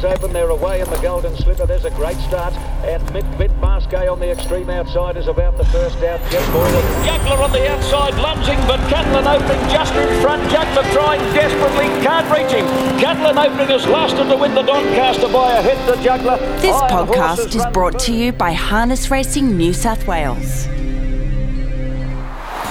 doors open. They're away in the Golden Slipper. There's a great start. And Mitt, Mitt on the extreme outside is about the first out. Jeff Boyle. Juggler on the outside, lunging, but Catalan Opening just in front. Juggler trying desperately, can't reach him. Catalan Opening has lasted to win the Doncaster by a hit to Juggler. This Iron podcast is brought to you by Harness Racing New South Wales.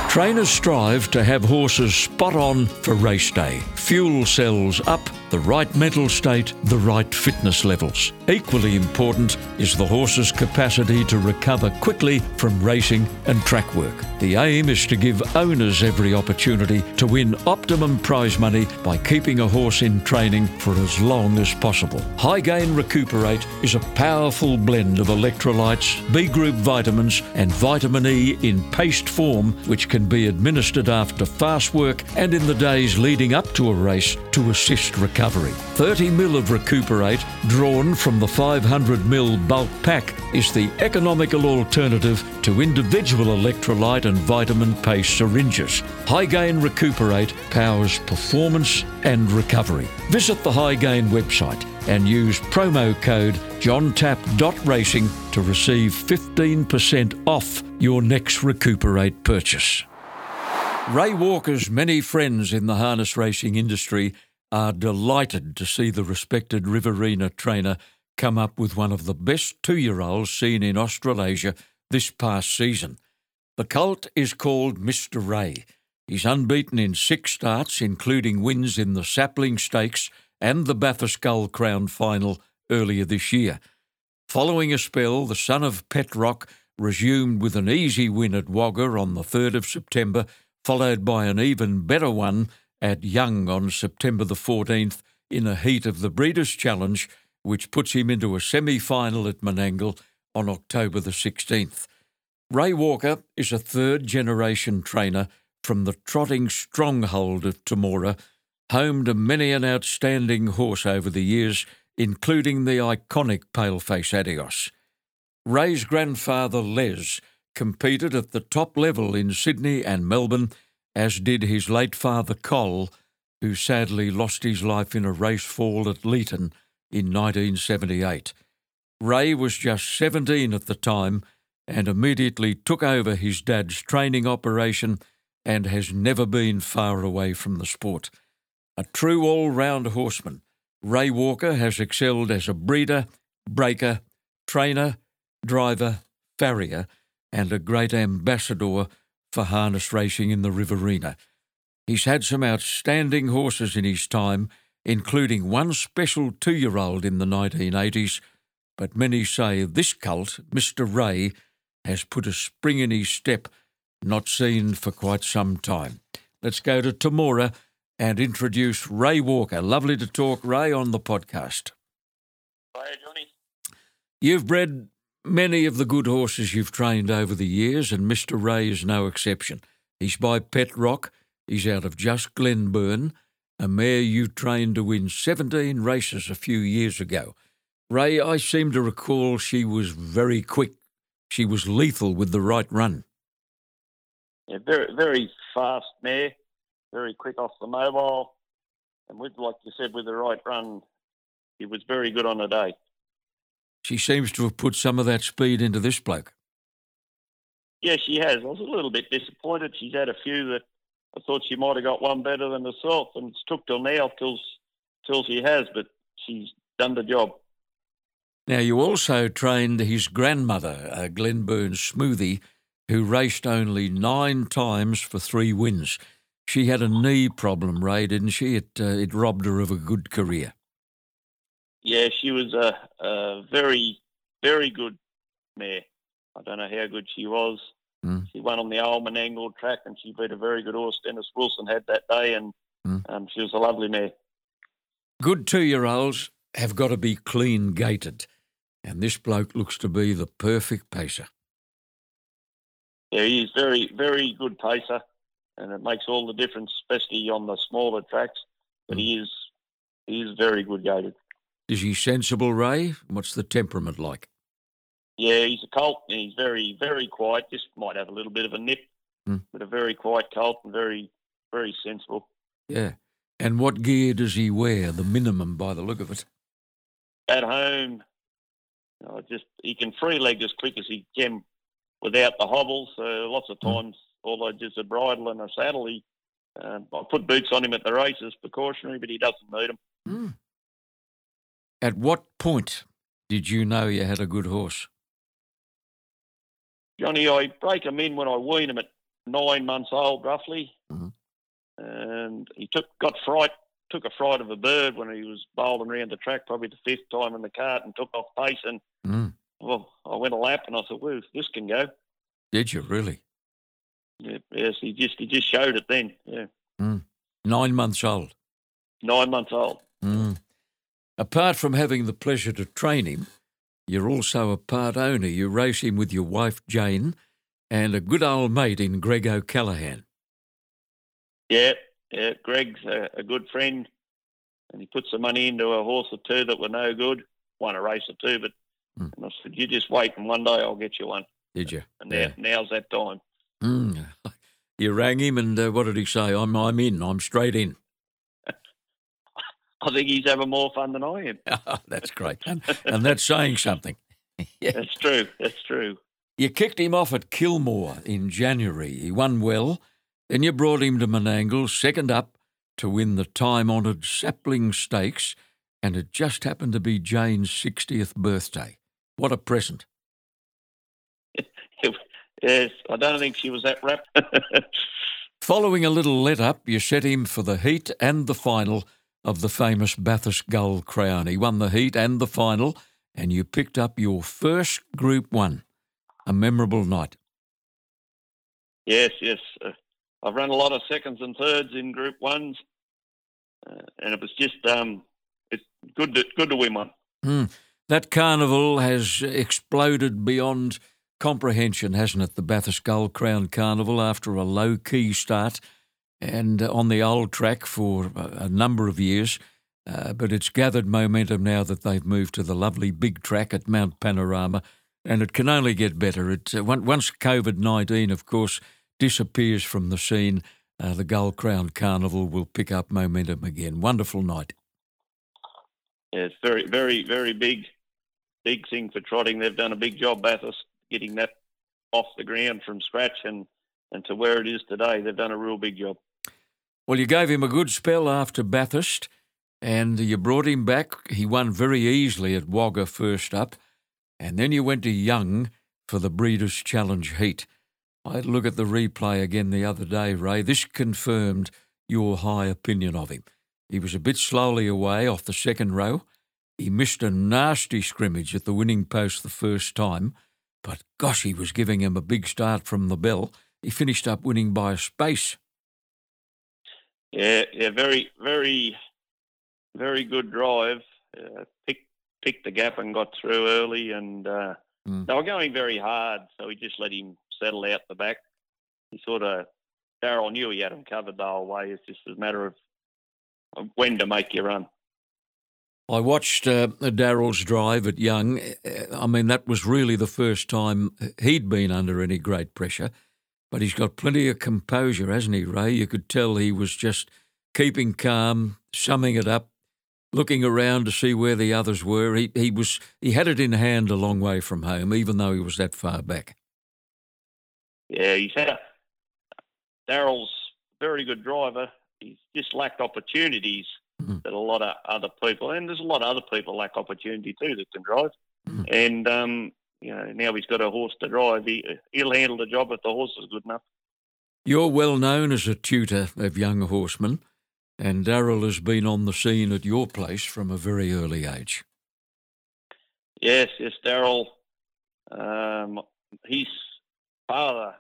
Trainers strive to have horses spot on for race day. Fuel cells up, the right mental state, the right fitness levels. Equally important is the horse's capacity to recover quickly from racing and track work. The aim is to give owners every opportunity to win optimum prize money by keeping a horse in training for as long as possible. Hygain Recuperate is a powerful blend of electrolytes, B group vitamins, and vitamin E in paste form, which can be administered after fast work and in the days leading up to a race to assist recovery. 30 ml of Recuperate, drawn from the 500 ml bulk pack, is the economical alternative to individual electrolyte and vitamin paste syringes. Hygain Recuperate powers performance and recovery. Visit the Hygain website and use promo code johntap.racing to receive 15% off your next Recuperate purchase. Ray Walker's many friends in the harness racing industry are delighted to see the respected Riverina trainer come up with one of the best two year olds seen in Australasia this past season. The colt is called Mr. Ray. He's unbeaten in six starts, including wins in the Sapling Stakes and the Bathurst Crown final earlier this year. Following a spell, the son of Pet Rock resumed with an easy win at Wagga on the 3rd of September, followed by an even better one at Young on September the 14th in a heat of the Breeders' Challenge, which puts him into a semi final at Menangle on October the 16th. Ray Walker is a third generation trainer from the trotting stronghold of Temora, home to many an outstanding horse over the years, including the iconic Paleface Adios. Ray's grandfather Les competed at the top level in Sydney and Melbourne, as did his late father Col, who sadly lost his life in a race fall at Leeton in 1978. Ray was just 17 at the time and immediately took over his dad's training operation and has never been far away from the sport. A true all round horseman, Ray Walker has excelled as a breeder, breaker, trainer, driver, farrier, and a great ambassador for harness racing in the Riverina. He's had some outstanding horses in his time, including one special two year old in the 1980s, but many say this colt, Mr. Ray, has put a spring in his step not seen for quite some time. Let's go to Temora and introduce Ray Walker. Lovely to talk, Ray, on the podcast. Hi, Johnny. You've bred many of the good horses you've trained over the years, and Mr. Ray is no exception. He's by Pet Rock. He's out of just Glenburn, a mare you trained to win 17 races a few years ago. Ray, I seem to recall she was very quick. She was lethal with the right run. Yeah, very very fast mare, very quick off the mobile, and with like you said, with the right run, it was very good on the day. She seems to have put some of that speed into this bloke. Yeah, she has. I was a little bit disappointed. She's had a few that I thought she might have got one better than herself, and it's took till now till till she has, but she's done the job. Now, you also trained his grandmother, uh, Glenburn Smoothie, who raced only nine times for three wins. She had a knee problem, Ray, didn't she? It, uh, it robbed her of a good career. Yeah, she was a, a very very good mare. I don't know how good she was. Mm. She won on the old Menangle track, and she beat a very good horse Dennis Wilson had that day, and Mm. um, she was a lovely mare. Good two year olds have got to be clean gated, and this bloke looks to be the perfect pacer. Yeah, he's very, very good pacer, and it makes all the difference, especially on the smaller tracks. But he is, he is very good gated. Is he sensible, Ray? What's the temperament like? Yeah, he's a colt, and he's very, very quiet. Just might have a little bit of a nip, Hmm. but a very quiet colt and very, very sensible. Yeah. And what gear does he wear? The minimum, by the look of it. at home, you know, just he can free leg as quick as he can without the hobbles. So lots of times, although just a bridle and a saddle, he uh, I put boots on him at the races, precautionary, but he doesn't need them. Mm. At what point did you know you had a good horse? Johnny, I break him in when I wean him at nine months old, roughly, Mhm. and he took got fright, took a fright of a bird when he was bowling around the track, probably the fifth time in the cart, and took off pace. And Mm. well, I went a lap, and I thought, well, this can go. Did you really? Yeah, yes, he just he just showed it then. Yeah, Nine months old. nine months old. Mm. Apart from having the pleasure to train him, you're also a part owner. You race him with your wife Jane and a good old mate in Greg O'Callaghan. Yeah, yeah. Greg's a, a good friend, and he put some money into a horse or two that were no good. Won a race or two, but Mm. and I said, "You just wait, and one day I'll get you one." Did you? And now, now's that time. Mm. You rang him, and uh, what did he say? I'm, I'm in. I'm straight in. I think he's having more fun than I am. Oh, that's great, and, and that's saying something. yeah. That's true. That's true. You kicked him off at Kilmore in January. He won well. Then you brought him to Menangle, second up, to win the time honoured Sapling Stakes, and it just happened to be Jane's 60th birthday. What a present. Yes, I don't think she was that rapt. Following a little let up, you set him for the heat and the final of the famous Bathurst Gold Crown. He won the heat and the final, and you picked up your first Group 1. A memorable night. yes, yes. Uh, I've run a lot of seconds and thirds in Group Ones, uh, and it was just um, it's good to good to win one. Hmm. That carnival has exploded beyond comprehension, hasn't it? The Bathurst Gold Crown Carnival after a low key start and uh, on the old track for a a number of years. Uh, but it's gathered momentum now that they've moved to the lovely big track at Mount Panorama, and it can only get better. It, uh, once COVID 19, of course, disappears from the scene, uh, the Gold Crown Carnival will pick up momentum again. Wonderful night. Yeah, it's very, very, very big, big thing for trotting. They've done a big job, Bathurst, getting that off the ground from scratch and, and to where it is today. They've done a real big job. Well, you gave him a good spell after Bathurst, and you brought him back. He won very easily at Wagga first up, and then you went to Young for the Breeders' Challenge Heat. I had a look at the replay again the other day, Ray. This confirmed your high opinion of him. He was a bit slowly away off the second row. He missed a nasty scrimmage at the winning post the first time, but gosh, he was giving him a big start from the bell. He finished up winning by a space. Yeah, yeah, very, very, very good drive. Uh, picked picked the gap and got through early, and uh, Mm. they were going very hard, so we just let him settle out the back. He sort of Darrell knew he had him covered the whole way. It's just a matter of when to make your run. I watched uh, Darrell's drive at Young. Uh, I mean, that was really the first time he'd been under any great pressure. But he's got plenty of composure, hasn't he, Ray? You could tell he was just keeping calm, summing it up, looking around to see where the others were. He he was he had it in hand a long way from home, even though he was that far back. Yeah, he's had a Darrell's a very good driver. He's just lacked opportunities Mhm. that a lot of other people, and there's a lot of other people lack opportunity too that can drive. Mhm. And um, you know, now he's got a horse to drive. He he'll handle the job if the horse is good enough. You're well known as a tutor of young horsemen, and Darrell has been on the scene at your place from a very early age. Yes, yes, Darrell. Um, his father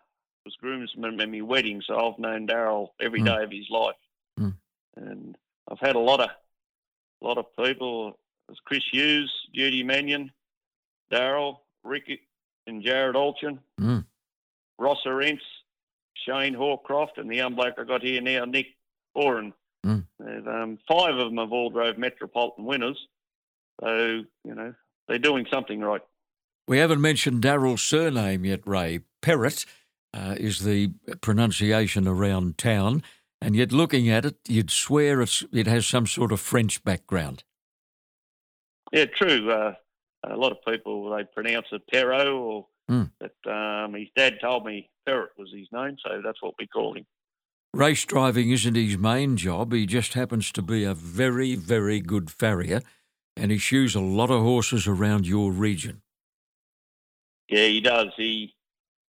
was groomsman at my wedding, so I've known Darrell every Mm. day of his life. Mm. And I've had a lot of, a lot of people. Chris Hughes, Judy Mannion, Darrell, Ricky, and Jared Alchin, Mm. Ross Arentz, Shane Hawcroft, and the young bloke I got here now, Nick Oren. Mm. Um, five of them have all drove Metropolitan winners. So, you know, they're doing something right. We haven't mentioned Daryl's surname yet, Ray. Perrott uh, is the pronunciation around town, and yet looking at it, you'd swear it's, it has some sort of French background. Yeah, true. Uh, a lot of people they pronounce it Perro, or Mm. but um, his dad told me Perrot was his name, so that's what we call him. Race driving isn't his main job. He just happens to be a very, very good farrier, and he shoes a lot of horses around your region. Yeah, he does. He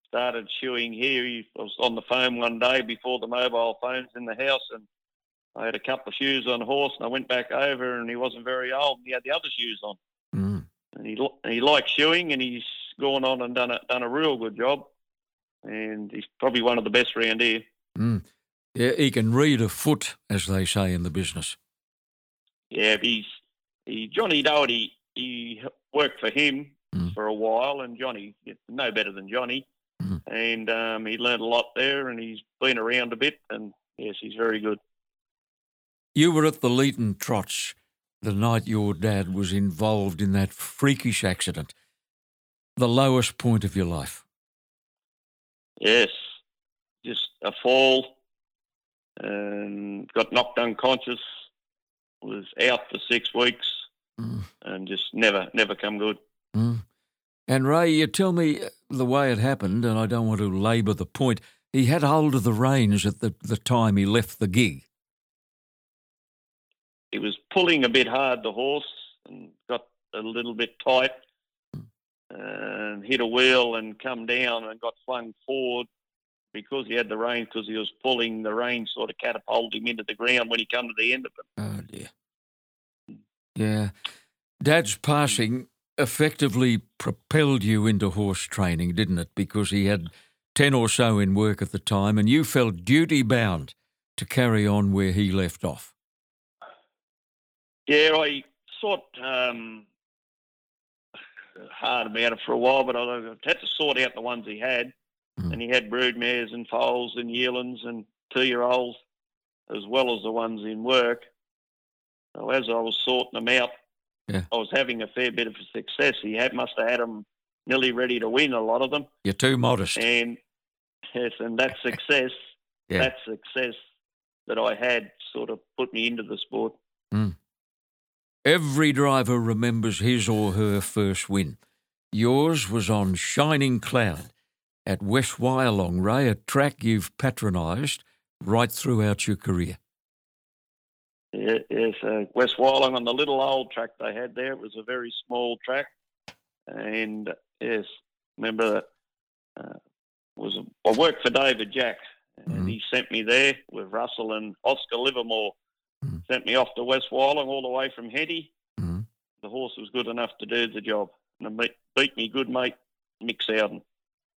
started shoeing here. He was on the phone one day before the mobile phones in the house, and I had a couple of shoes on a horse, and I went back over, and he wasn't very old, and he had the other shoes on. And he he likes shoeing, and he's gone on and done a done a real good job, and he's probably one of the best around here. Mm. Yeah, he can read a foot, as they say in the business. Yeah, he's he Johnny Doherty. He worked for him Mm. for a while, and Johnny no better than Johnny, Mm. and um, he learned a lot there, and he's been around a bit, and yes, he's very good. You were at the Leeton Trots the night your dad was involved in that freakish accident, the lowest point of your life. Yes, just a fall, and got knocked unconscious. Was out for six weeks, Mm. and just never never come good. Mm. And Ray, you tell me the way it happened, and I don't want to labour the point. He had hold of the reins at the, the time he left the gig. He was pulling a bit hard the horse and got a little bit tight and hit a wheel and come down and got flung forward because he had the reins because he was pulling the reins sort of catapulted him into the ground when he come to the end of it. Oh dear. Yeah. Dad's passing effectively propelled you into horse training, didn't it? Because he had 10 or so in work at the time and you felt duty bound to carry on where he left off. Yeah, I thought um, hard about it for a while, but I had to sort out the ones he had. Mm. And he had brood mares and foals and yearlings and two-year-olds as well as the ones in work. So as I was sorting them out, Yeah. I was having a fair bit of success. He had must have had them nearly ready to win, a lot of them. You're too modest. And yes, and that success, Yeah. that success that I had sort of put me into the sport. Every driver remembers his or her first win. Yours was on Shining Cloud at West Wyalong Ray, a track you've patronised right throughout your career. Yes, uh, West Wyalong on the little old track they had there. It was a very small track, and yes, remember that uh, was a, I worked for David Jack, and Mhm. he sent me there with Russell and Oscar Livermore. Mhm. Sent me off to West Wyalong all the way from Hetty. Mhm. The horse was good enough to do the job, and it beat, me good mate Mick Sowden.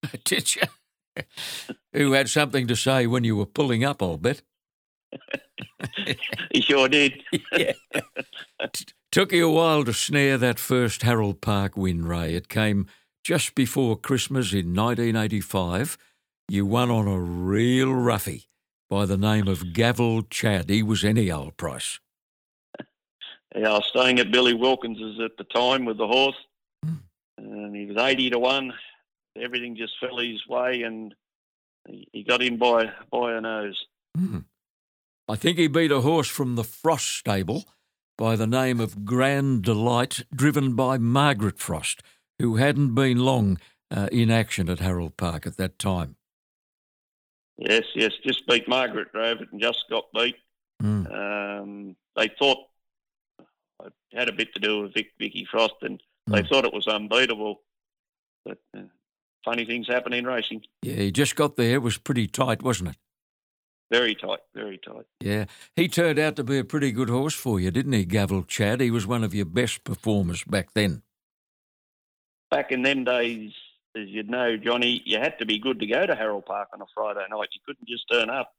Did you? Who had something to say when you were pulling up, I'll bet. He sure did. Took you a while to snare that first Harold Park win, Ray. It came just before Christmas in 1985. You won on a real roughie by the name of Gavel Chad. He was any old price. Yeah, I was staying at Billy Wilkins's at the time with the horse, Mm. and he was eighty to one. Everything just fell his way, and he, got in by by a nose. Hmm. I think he beat a horse from the Frost stable by the name of Grand Delight, driven by Margaret Frost, who hadn't been long uh, in action at Harold Park at that time. Yes, yes, just beat Margaret drove it and just got beat. Mm. Um, they thought I had a bit to do with Vic, Vicky Frost, and they Mm. thought it was unbeatable. But uh, funny things happen in racing. Yeah, he just got there. It was pretty tight, wasn't it? Very tight, very tight. Yeah. He turned out to be a pretty good horse for you, didn't he, Gavel Chad? He was one of your best performers back then. back in them days, as you'd know, Johnny, you had to be good to go to Harold Park on a Friday night. You couldn't just turn up.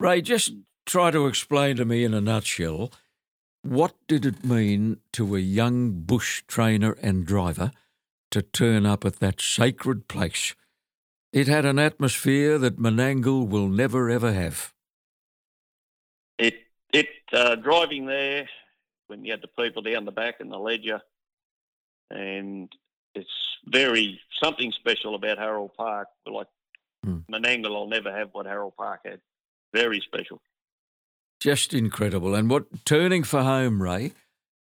Ray, just try to explain to me in a nutshell what did it mean to a young bush trainer and driver to turn up at that sacred place? It had an atmosphere that Menangle will never ever have. It, it uh, driving there when you had the people down the back and the ledger, and it's very something special about Harold Park. Like Hmm. Menangle will never have what Harold Park had. Very special. Just incredible. And what turning for home, Ray,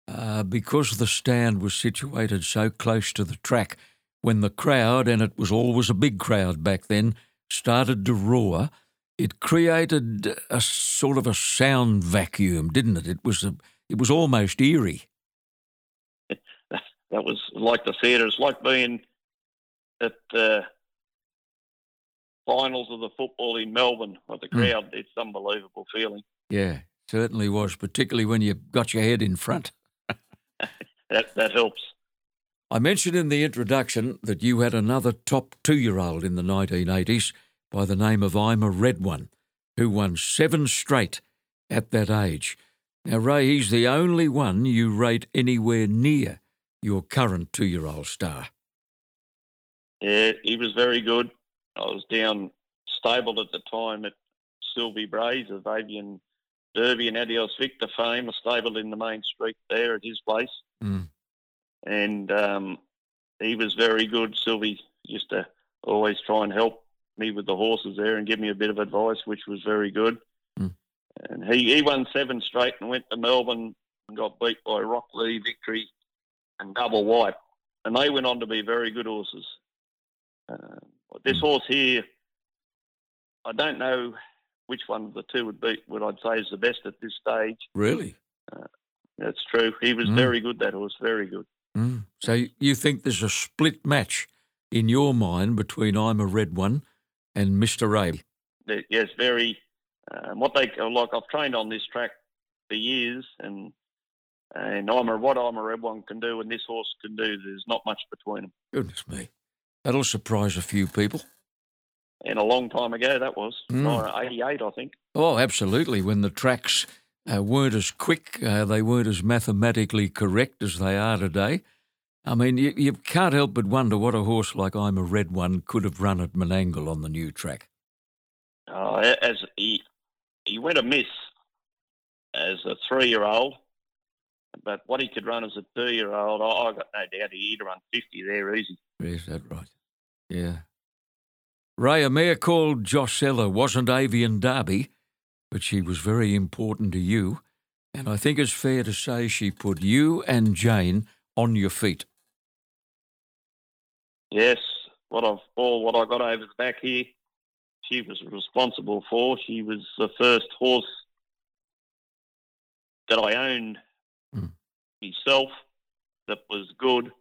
uh, because the stand was situated so close to the track, when the crowd, and it was always a big crowd back then, started to roar, it created a sort of a sound vacuum, didn't it? It was a, it was almost eerie. That was like the theatre. It's like being at the finals of the football in Melbourne with the Mm. crowd. It's unbelievable feeling. Yeah, certainly was, particularly when you got your head in front. That that helps. I mentioned in the introduction that you had another top two year old in the 1980s by the name of I'm a Red One, who won seven straight at that age. Now, Ray, he's the only one you rate anywhere near your current two year old star. Yeah, he was very good. I was down stable at the time at Sylvie Brays of Avian Derby and Adios Victor fame, a stable in the main street there at his place. Mm. And um, he was very good. Sylvie used to always try and help me with the horses there and give me a bit of advice, which was very good. Mm. And he, he won seven straight and went to Melbourne and got beat by Rock Lee, Victory, and Double White. And they went on to be very good horses. Uh, this Mm. horse here, I don't know which one of the two would be what I'd say is the best at this stage. Really? That's true. He was Mm. very good. That horse, very good. Mm. So you think there's a split match in your mind between I'm a Red One and Mr. Ray? Yes, very. Um, what they like, I've trained on this track for years, and and I'm a what I'm a red one can do, and this horse can do. There's not much between them. Goodness me. That'll surprise a few people. And a long time ago, that was Mm. uh, 88, I think. Oh, absolutely. When the tracks uh, weren't as quick, uh, they weren't as mathematically correct as they are today. I mean, you, you can't help but wonder what a horse like I'm a Red One could have run at Menangle on the new track. Uh, as he he went a miss as a three-year-old, but what he could run as a two-year-old, I, I got no doubt he'd run 50 there easy. Is that right? Yeah. Ray, a mare called Josella wasn't Avian Derby, but she was very important to you. And I think it's fair to say she put you and Jane on your feet. Yes, what I've all what I got over the back here, she was responsible for. She was the first horse that I owned Myself that was good.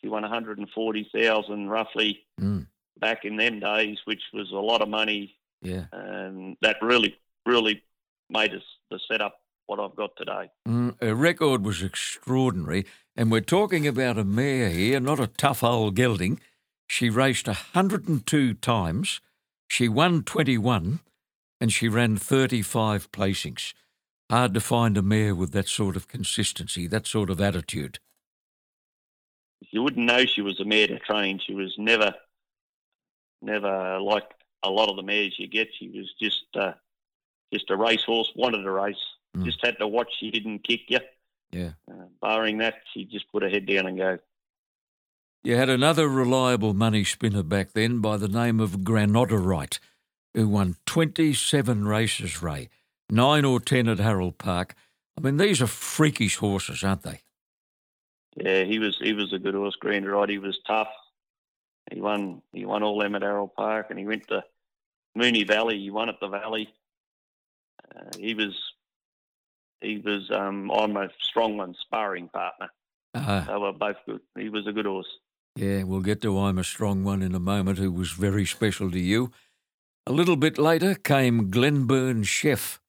She won 140,000 roughly Mm, back in them days, which was a lot of money, yeah. and that really, really made us the setup what I've got today. Mm, her record was extraordinary, and we're talking about a mare here, not a tough old gelding. She raced 102 times, she won 21, and she ran 35 placings. Hard to find a mare with that sort of consistency, that sort of attitude. You wouldn't know she was a mare to train. She was never, never like a lot of the mares you get. She was just, uh, just a racehorse. Wanted to race. Mm. Just had to watch. She didn't kick you. Yeah. Uh, barring that, she just put her head down and go. You had another reliable money spinner back then by the name of Granodorite, who won 27 races, Ray, nine or 10 at Harold Park. I mean, these are freakish horses, aren't they? Yeah, he was he was a good horse, Grand Rod. He was tough. He won he won all them at Harold Park, and he went to Moonee Valley. He won at the Valley. Uh, he was he was um, I'm a strong one sparring partner. Uh, They were both good. He was a good horse. yeah, we'll get to I'm a Strong One in a moment, who was very special to you. A little bit later came Glenburn Chef,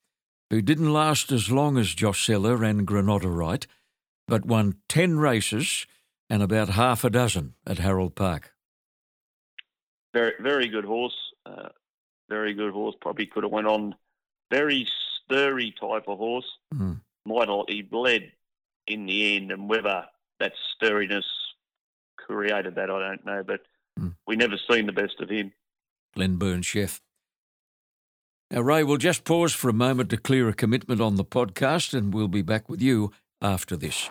who didn't last as long as Josella and Granodorite, but won 10 races and about half a dozen at Harold Park. Very very good horse. Uh, very good horse. Probably could have went on. Very stirry type of horse. Mm. Might have, he bled in the end, and whether that stirriness created that, I don't know. But Mm. we never seen the best of him. Glenburn Chef. Now, Ray, we'll just pause for a moment to clear a commitment on the podcast, and we'll be back with you after this.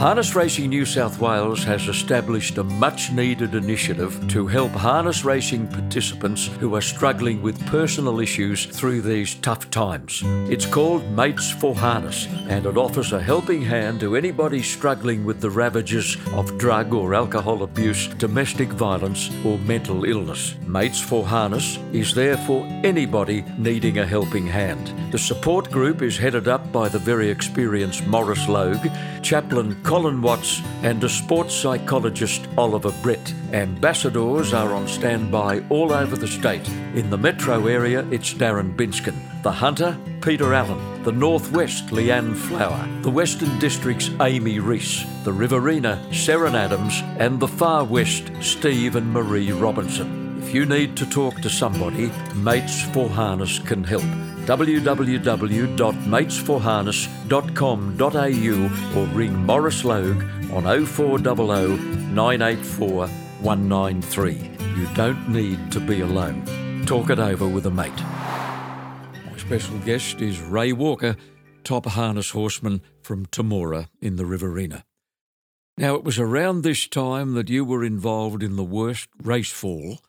Harness Racing New South Wales has established a much needed initiative to help harness racing participants who are struggling with personal issues through these tough times. It's called Mates for Harness and it offers a helping hand to anybody struggling with the ravages of drug or alcohol abuse, domestic violence, or mental illness. Mates for Harness is there for anybody needing a helping hand. The support group is headed up by the very experienced Morris Logue, chaplain Colin Watts, and a sports psychologist Oliver Brett. Ambassadors are on standby all over the state. In the metro area, it's Darren Binskin. The Hunter, Peter Allen. The Northwest, Leanne Flower. The Western District's Amy Reese. The Riverina, Seren Adams. And the Far West, Steve and Marie Robinson. If you need to talk to somebody, Mates for Harness can help www.matesforharness.com.au or ring Morris Logue on 0400 984 193. You don't need to be alone. Talk it over with a mate. My special guest is Ray Walker, top harness horseman from Temora in the Riverina. Now, it was around this time that you were involved in the worst race fall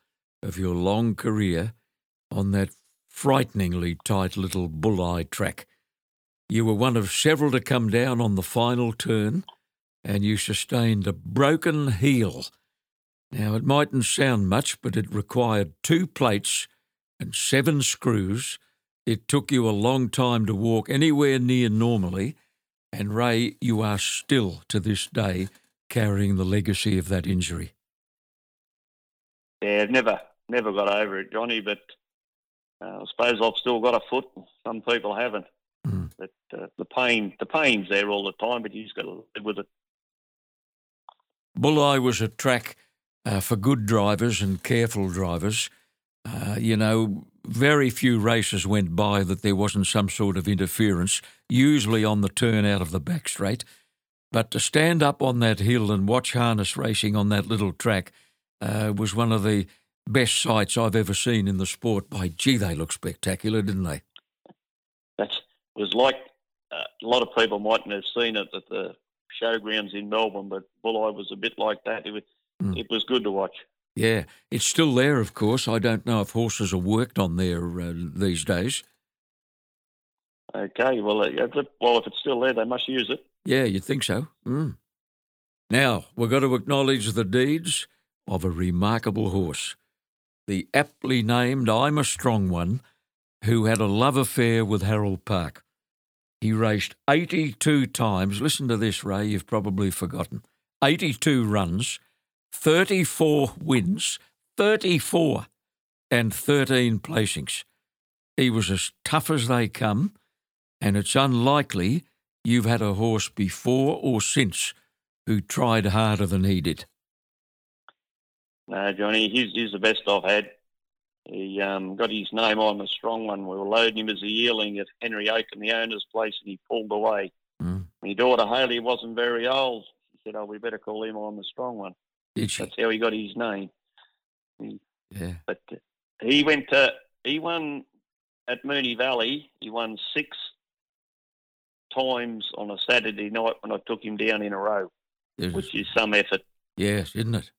of your long career on that frighteningly tight little Bulli track. You were one of several to come down on the final turn, and you sustained a broken heel. Now, it mightn't sound much, but it required two plates and seven screws. It took you a long time to walk anywhere near normally, and Ray, you are still to this day carrying the legacy of that injury. Yeah, I've never, never got over it, Johnny, but I suppose I've still got a foot. Some people haven't. Mm. But uh, the pain, the pain's there all the time, but you just got to live with it. Bulli was a track uh, for good drivers and careful drivers. Uh, you know, very few races went by that there wasn't some sort of interference, usually on the turn out of the back straight. But to stand up on that hill and watch harness racing on that little track uh, was one of the best sights I've ever seen in the sport. By gee, they look spectacular, didn't they? That was like uh, a lot of people mightn't have seen it at the showgrounds in Melbourne, but Bulli was a bit like that. It was, Mm. it was good to watch. Yeah, it's still there, of course. I don't know if horses are worked on there uh, these days. Okay, well, uh, well, if it's still there, they must use it. Yeah, you'd think so. Mm. Now, we've got to acknowledge the deeds of a remarkable horse. The aptly named I'm a Strong One, who had a love affair with Harold Park. He raced 82 times. Listen to this, Ray, you've probably forgotten. 82 runs, 34 wins, 34, and 13 placings. He was as tough as they come, and it's unlikely you've had a horse before or since who tried harder than he did. No, Johnny, he's, he's the best I've had. He um, got his name on a strong one. We were loading him as a yearling at Henry Oaken, the owner's place, and he pulled away. Mm. My daughter Haley wasn't very old. She said, "Oh, we better call him on the strong one." Did she? That's how he got his name. Yeah. But uh, he went to he won at Moonee Valley. He won six times on a Saturday night when I took him down in a row, There's- which is some effort. yes, isn't it?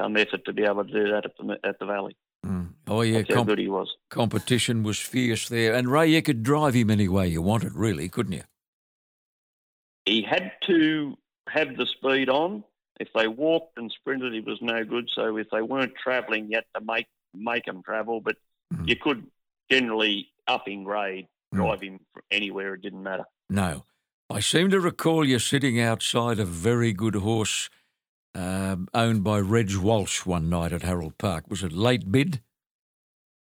Some effort to be able to do that at the at the Valley. Mm. Oh, yeah. That's how good he was. competition was fierce there. And Ray, you could drive him any way you wanted, really, couldn't you? He had to have the speed on. If they walked and sprinted, he was no good. So if they weren't travelling, you had to make make them travel. But Mm. you could generally up in grade, Mm. drive him anywhere. It didn't matter. No. I seem to recall you sitting outside a very good horse um, owned by Reg Walsh one night at Harold Park. Was it late bid?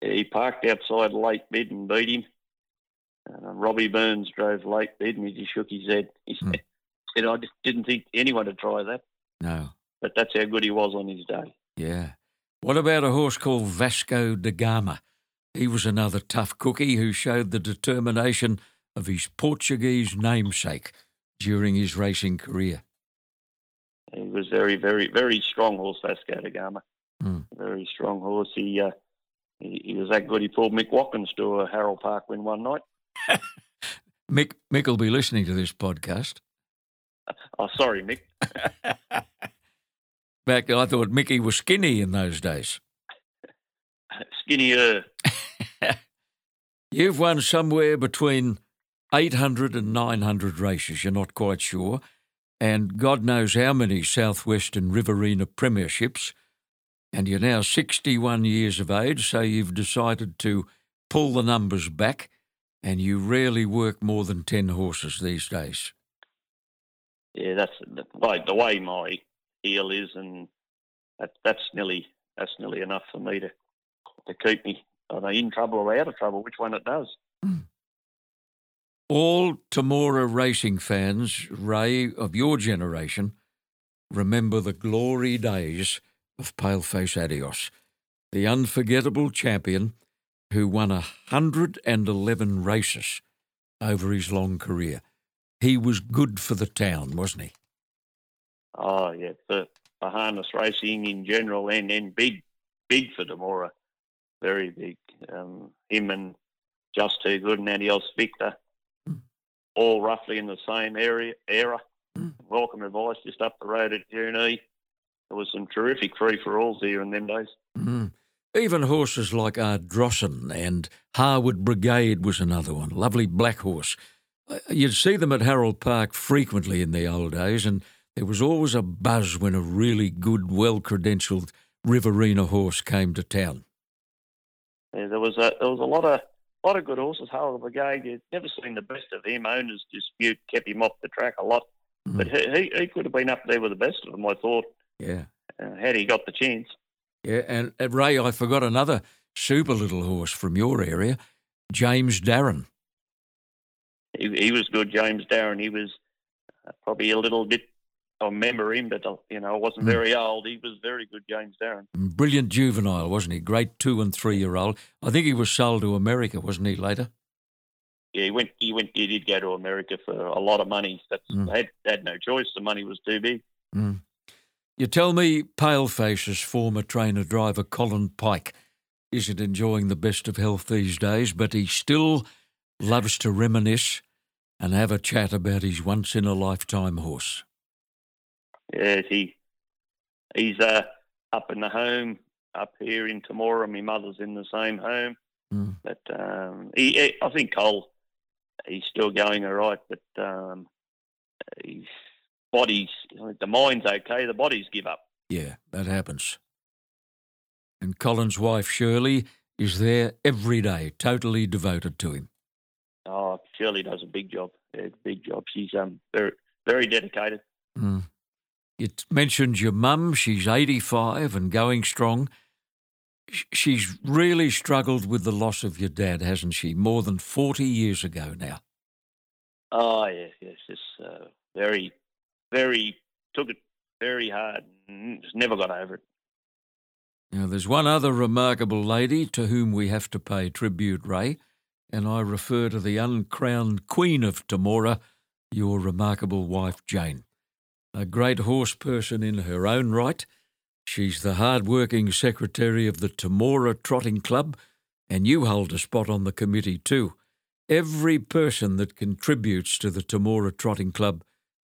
He parked outside late bid and beat him. Uh, Robbie Burns drove late bid and he just shook his head. He Hmm. said, said, I just didn't think anyone would try that. No. But that's how good he was on his day. Yeah. What about a horse called Vasco da Gama? He was another tough cookie who showed the determination of his Portuguese namesake during his racing career. Was very, very, very strong horse, Vasco da Gama. Hmm. Very strong horse. He, uh, he he was that good. He pulled Mick Watkins to a Harold Park win one night. Mick, Mick will be listening to this podcast. oh, sorry, Mick. Back, I thought Mickey was skinny in those days. Skinnier. You've won somewhere between 800 and 900 races, you're not quite sure, and God knows how many Southwestern Riverina premierships. And you're now 61 years of age, so you've decided to pull the numbers back, and you rarely work more than 10 horses these days. Yeah, that's the way, the way my heel is, and that, that's nearly that's nearly enough for me to to keep me either in trouble or out of trouble, which one it does. Hmm. All Temora racing fans, Ray, of your generation, remember the glory days of Paleface Adios, the unforgettable champion who won 111 races over his long career. He was good for the town, wasn't he? Oh yeah, for, for harness racing in general, and and big, big for Temora, very big. Um, him and Just Too Good and Adios Victor, all roughly in the same area era. Welcome Advice just up the road at Junee. There was some terrific free for alls here in them days. Mm. Even horses like Ardrossan and Harwood Brigade was another one. Lovely black horse. Uh, You'd see them at Harold Park frequently in the old days, and there was always a buzz when a really good, well credentialed Riverina horse came to town. Yeah, there was a there was a lot of lot of good horses. Harold Brigade, you've never seen the best of him. Owners dispute kept him off the track a lot, but he, he he could have been up there with the best of them. I thought Yeah. uh, had he got the chance. Yeah, and uh, Ray, I forgot another super little horse from your area, James Darren. He, he was good, James Darren. He was uh, probably a little bit. I remember him, but you know, I wasn't Mm. very old. He was very good, James Darren. Brilliant juvenile, wasn't he? Great two and three year old. I think he was sold to America, wasn't he, later? Yeah, he went. He went. He did go to America for a lot of money. That's Mm. had had no choice. The money was too big. Mm. You tell me Paleface's former trainer driver Colin Pike isn't enjoying the best of health these days, but he still loves to reminisce and have a chat about his once in a lifetime horse. Yes, he he's uh, up in the home up here in Temora. My mother's in the same home, Mm. but um, he, he- I think Cole he's still going all right, but um, his body's the mind's okay. The bodies give up. Yeah, that happens. And Colin's wife Shirley is there every day, totally devoted to him. Oh, Shirley does a big job. Yeah, big job. She's um very very dedicated. Mm. You mentioned your mum. She's 85 and going strong. She's really struggled with the loss of your dad, hasn't she? More than 40 years ago now. Oh yes, yes, it's uh, very, very took it very hard. and Just never got over it. Now, there's one other remarkable lady to whom we have to pay tribute, Ray, and I refer to the uncrowned Queen of Temora, your remarkable wife, Jane. A great horse person in her own right. She's the hard-working secretary of the Temora Trotting Club, and you hold a spot on the committee too. Every person that contributes to the Temora Trotting Club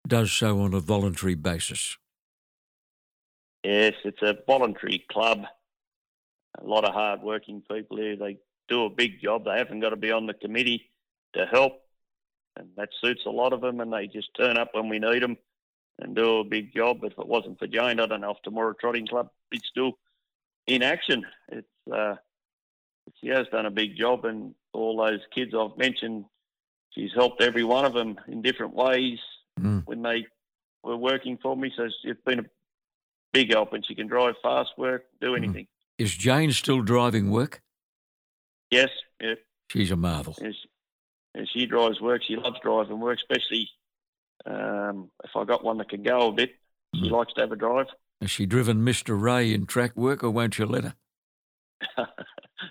does so on a voluntary basis. Yes, it's a voluntary club. A lot of hard-working people here. They do a big job. They haven't got to be on the committee to help, and that suits a lot of them. And they just turn up when we need them and do a big job. If it wasn't for Jane, I don't know if Temora Trotting Club is still in action. It's uh, she has done a big job, and all those kids I've mentioned, she's helped every one of them in different ways Mm. when they were working for me. So it's been a big help, and she can drive fast work, do anything. Is Jane still driving work? Yes, yeah, She's a marvel. yes. And she drives work. She loves driving work, especially um, if I got one that can go a bit. She likes to have a drive. Has she driven Mr. Ray in track work or won't you let her?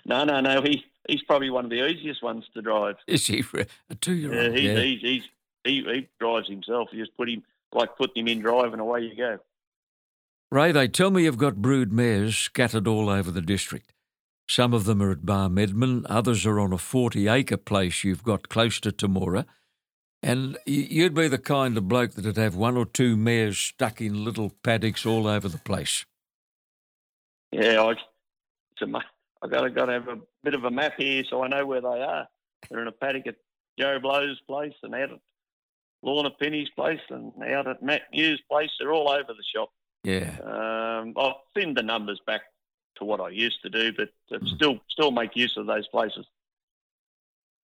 no, no, no. He he's probably one of the easiest ones to drive. Is he a two year Yeah, old? he's, Yeah. he's, he's, he, he drives himself. You just put him like putting him in drive, and away you go. Ray, they tell me you've got brood mares scattered all over the district. Some of them are at Barmedman, others are on a 40 acre place you've got close to Temora. And you'd be the kind of bloke that'd have one or two mares stuck in little paddocks all over the place. Yeah, I, it's a, got to got to have a bit of a map here so I know where they are. They're in a paddock at Joe Blow's place and out at Lorna Penny's place and out at Matt News' place. They're all over the shop. Yeah. Um, I've thinned the numbers back to what I used to do, but uh, still still make use of those places.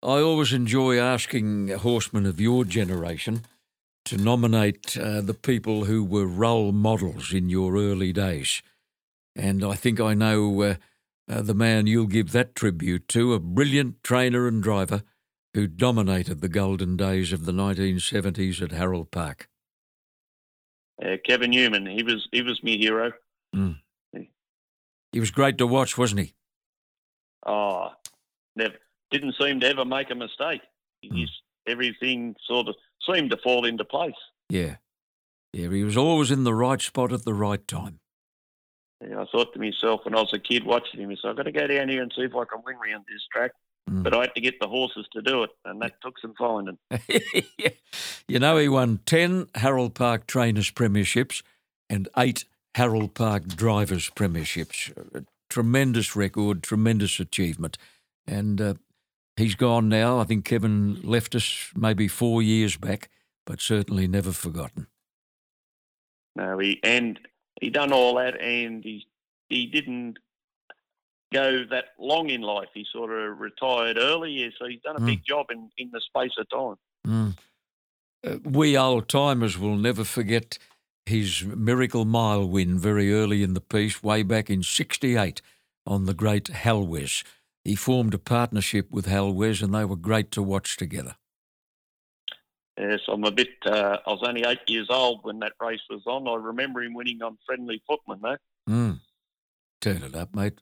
I always enjoy asking horsemen of your generation to nominate uh, the people who were role models in your early days. And I think I know uh, uh, the man you'll give that tribute to, a brilliant trainer and driver who dominated the golden days of the 1970s at Harold Park. Uh, Kevin Newman, he was he was my hero. He was great to watch, wasn't he? Oh, never didn't seem to ever make a mistake. He's, everything sort of seemed to fall into place. Yeah. Yeah, he was always in the right spot at the right time. Yeah, I thought to myself when I was a kid watching him, I said, I've got to go down here and see if I can win round this track. Mm. But I had to get the horses to do it, and that took some finding. you know, he won 10 Harold Park Trainers Premierships and eight Harold Park Drivers Premierships. A tremendous record, tremendous achievement. And uh, he's gone now. I think Kevin left us maybe four years back, but certainly never forgotten. No, he and he done all that, and he he didn't go that long in life. He sort of retired early, so he's done a Mm. big job in, in the space of time. Mm. Uh, we old timers will never forget his Miracle Mile win very early in the piece, way back in 68 on the great Halwes. He formed a partnership with Halwes and they were great to watch together. Yes, I'm a bit. Uh, I was only eight years old when that race was on. I remember him winning on Friendly Footman, though. Mm. Turn it up, mate.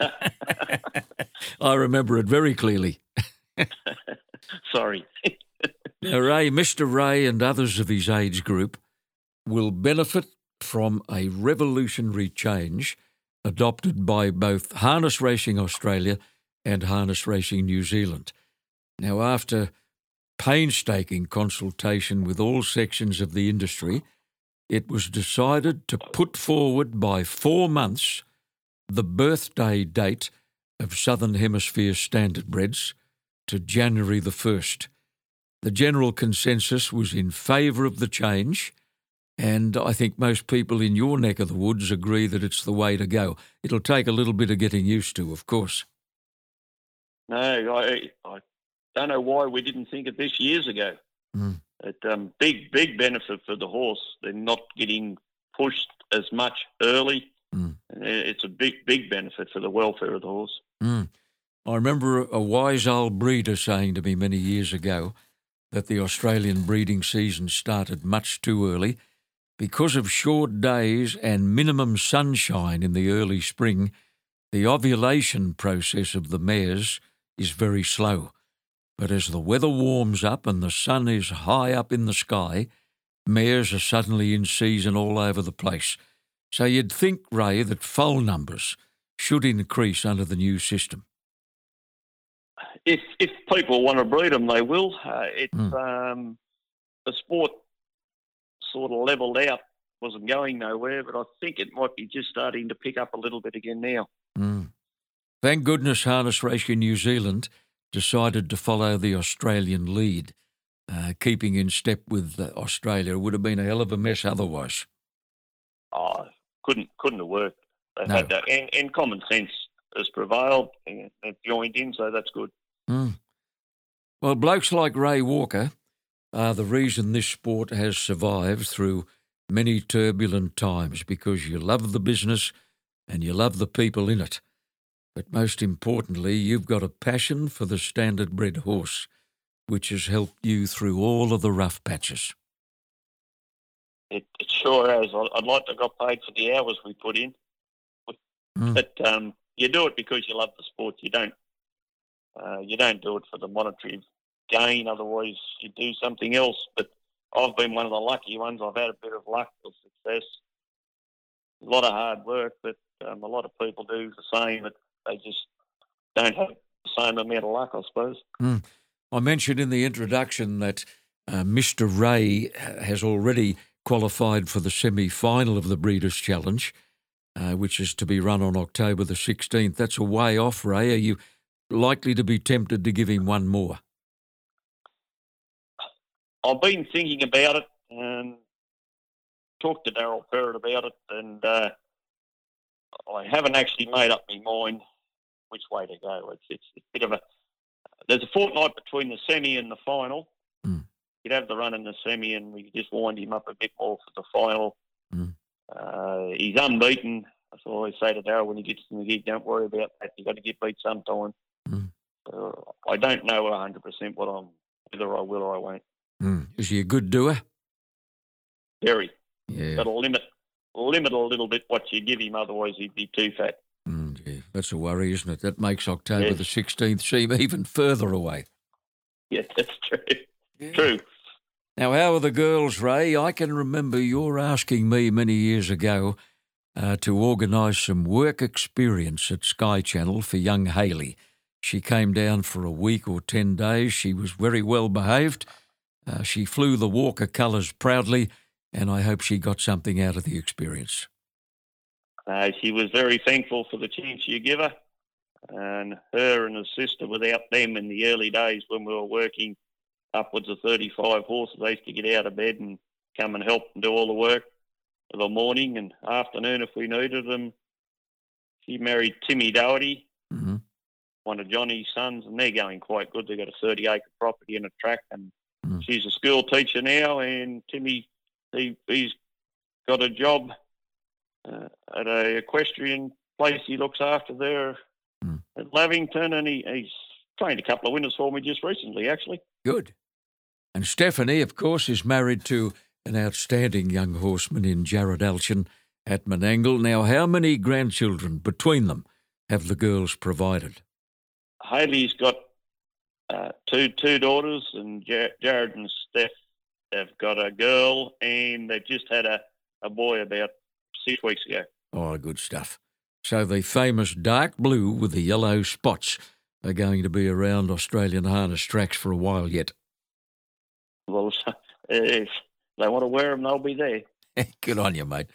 I remember it very clearly. Sorry. Now, Ray, Mr. Ray, and others of his age group will benefit from a revolutionary change adopted by both Harness Racing Australia and Harness Racing New Zealand. Now, after painstaking consultation with all sections of the industry, it was decided to put forward by four months the birthday date of Southern Hemisphere standardbreds to January the 1st. The general consensus was in favour of the change, and I think most people in your neck of the woods agree that it's the way to go. It'll take a little bit of getting used to, of course. No, I, I don't know why we didn't think of this years ago. Mm. It, um, big, big benefit for the horse. They're not getting pushed as much early. Mm. It's a big, big benefit for the welfare of the horse. Mm. I remember a wise old breeder saying to me many years ago that the Australian breeding season started much too early. Because of short days and minimum sunshine in the early spring, the ovulation process of the mares is very slow. But as the weather warms up and the sun is high up in the sky, mares are suddenly in season all over the place. So you'd think, Ray, that foal numbers should increase under the new system. If if people want to breed them, they will. Uh, it's Mm. um, the sport sort of leveled out, wasn't going nowhere, but I think it might be just starting to pick up a little bit again now. Mm. Thank goodness Harness Racing New Zealand decided to follow the Australian lead, uh, keeping in step with uh, Australia. It would have been a hell of a mess otherwise. Oh, couldn't couldn't have worked. They No. had that, and, and common sense has prevailed. And joined in, so that's good. Mm. Well, blokes like Ray Walker are the reason this sport has survived through many turbulent times because you love the business and you love the people in it. But most importantly, you've got a passion for the standard bred horse, which has helped you through all of the rough patches. It, it sure has. I'd like to have got paid for the hours we put in, Mm. but um, you do it because you love the sport. You don't uh, you don't do it for the monetary gain. Otherwise, you do something else. But I've been one of the lucky ones. I've had a bit of luck or success. A lot of hard work, but um, a lot of people do the same. But they just don't have the same amount of luck, I suppose. I mentioned in the introduction that uh, Mr. Ray has already qualified for the semi final of the Breeders' Challenge, uh, which is to be run on October the 16th. That's a way off, Ray. Are you likely to be tempted to give him one more? I've been thinking about it and talked to Daryl Perrott about it, and uh, I haven't actually made up my mind which way to go. It's, it's, it's a bit of a there's a fortnight between the semi and the final. Mm. You'd have the run in the semi, and we just wind him up a bit more for the final. Mm. Uh, he's unbeaten. That's what I always say to Daryl when he gets in the gig. Don't worry about that. You've got to get beat sometime. Mm. Uh, I don't know 100% what I'm whether I will or I won't. Mm. Is he a good doer? Very. Yeah. Got to limit limit a little bit what you give him, otherwise he'd be too fat. Mm, yeah. That's a worry, isn't it? That makes October Yes. the 16th seem even further away. Yeah, that's true. True. Now, how are the girls, Ray? I can remember you're asking me many years ago uh, to organise some work experience at Sky Channel for young Haley. She came down for a week or 10 days. She was very well behaved. Uh, she flew the Walker colours proudly, and I hope she got something out of the experience. Uh, she was very thankful for the chance you give her. And her and her sister, without them in the early days when we were working upwards of 35 horses, they used to get out of bed and come and help and do all the work of the morning and afternoon if we needed them. She married Timmy Doherty, hmm one of Johnny's sons, and they're going quite good. They've got a 30 acre property and a track, and Mm. she's a school teacher now. And Timmy, he, he's got a job uh, at a equestrian place he looks after there Mm. at Lavington, and he, he's trained a couple of winners for me just recently, actually. Good. And Stephanie, of course, is married to an outstanding young horseman in Jared Alchin at Menangle. Now, how many grandchildren between them have the girls provided? Haley's got uh, two two daughters, and Jar- Jared and Steph have got a girl, and they've just had a, a boy about six weeks ago. Oh, good stuff. So the famous dark blue with the yellow spots are going to be around Australian harness tracks for a while yet. Well, if they want to wear them, they'll be there. Good on you, mate.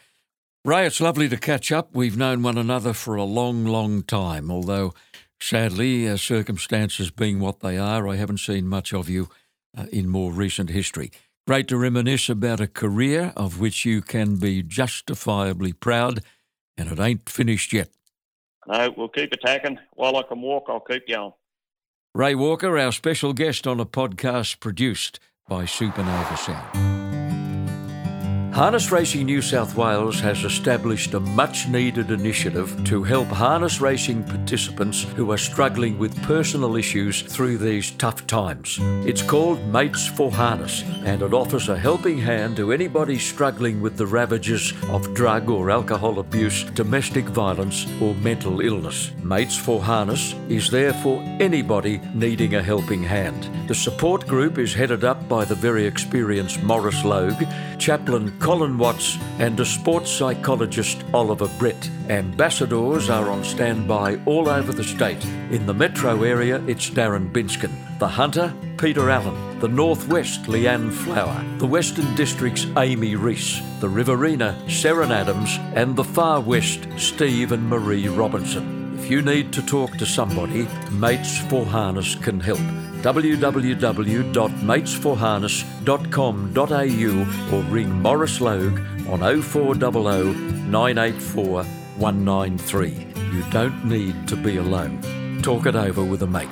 Ray, it's lovely to catch up. We've known one another for a long, long time, although sadly, uh, circumstances being what they are, I haven't seen much of you uh, in more recent history. Great to reminisce about a career of which you can be justifiably proud, and it ain't finished yet. No, we'll keep attacking. While I can walk, I'll keep going. Ray Walker, our special guest on a podcast produced by Supernova Sound. Harness Racing New South Wales has established a much needed initiative to help harness racing participants who are struggling with personal issues through these tough times. It's called Mates for Harness and it offers a helping hand to anybody struggling with the ravages of drug or alcohol abuse, domestic violence, or mental illness. Mates for Harness is there for anybody needing a helping hand. The support group is headed up by the very experienced Morris Logue, chaplain Colin Watts, and a sports psychologist Oliver Brett. Ambassadors are on standby all over the state. In the metro area, it's Darren Binskin. The Hunter, Peter Allen. The Northwest, Leanne Flower. The Western District's Amy Reese. The Riverina, Seren Adams. And the Far West, Steve and Marie Robinson. If you need to talk to somebody, Mates for Harness can help. www.matesforharness.com.au or ring Morris Logue on 0400 984 193. You don't need to be alone. Talk it over with a mate.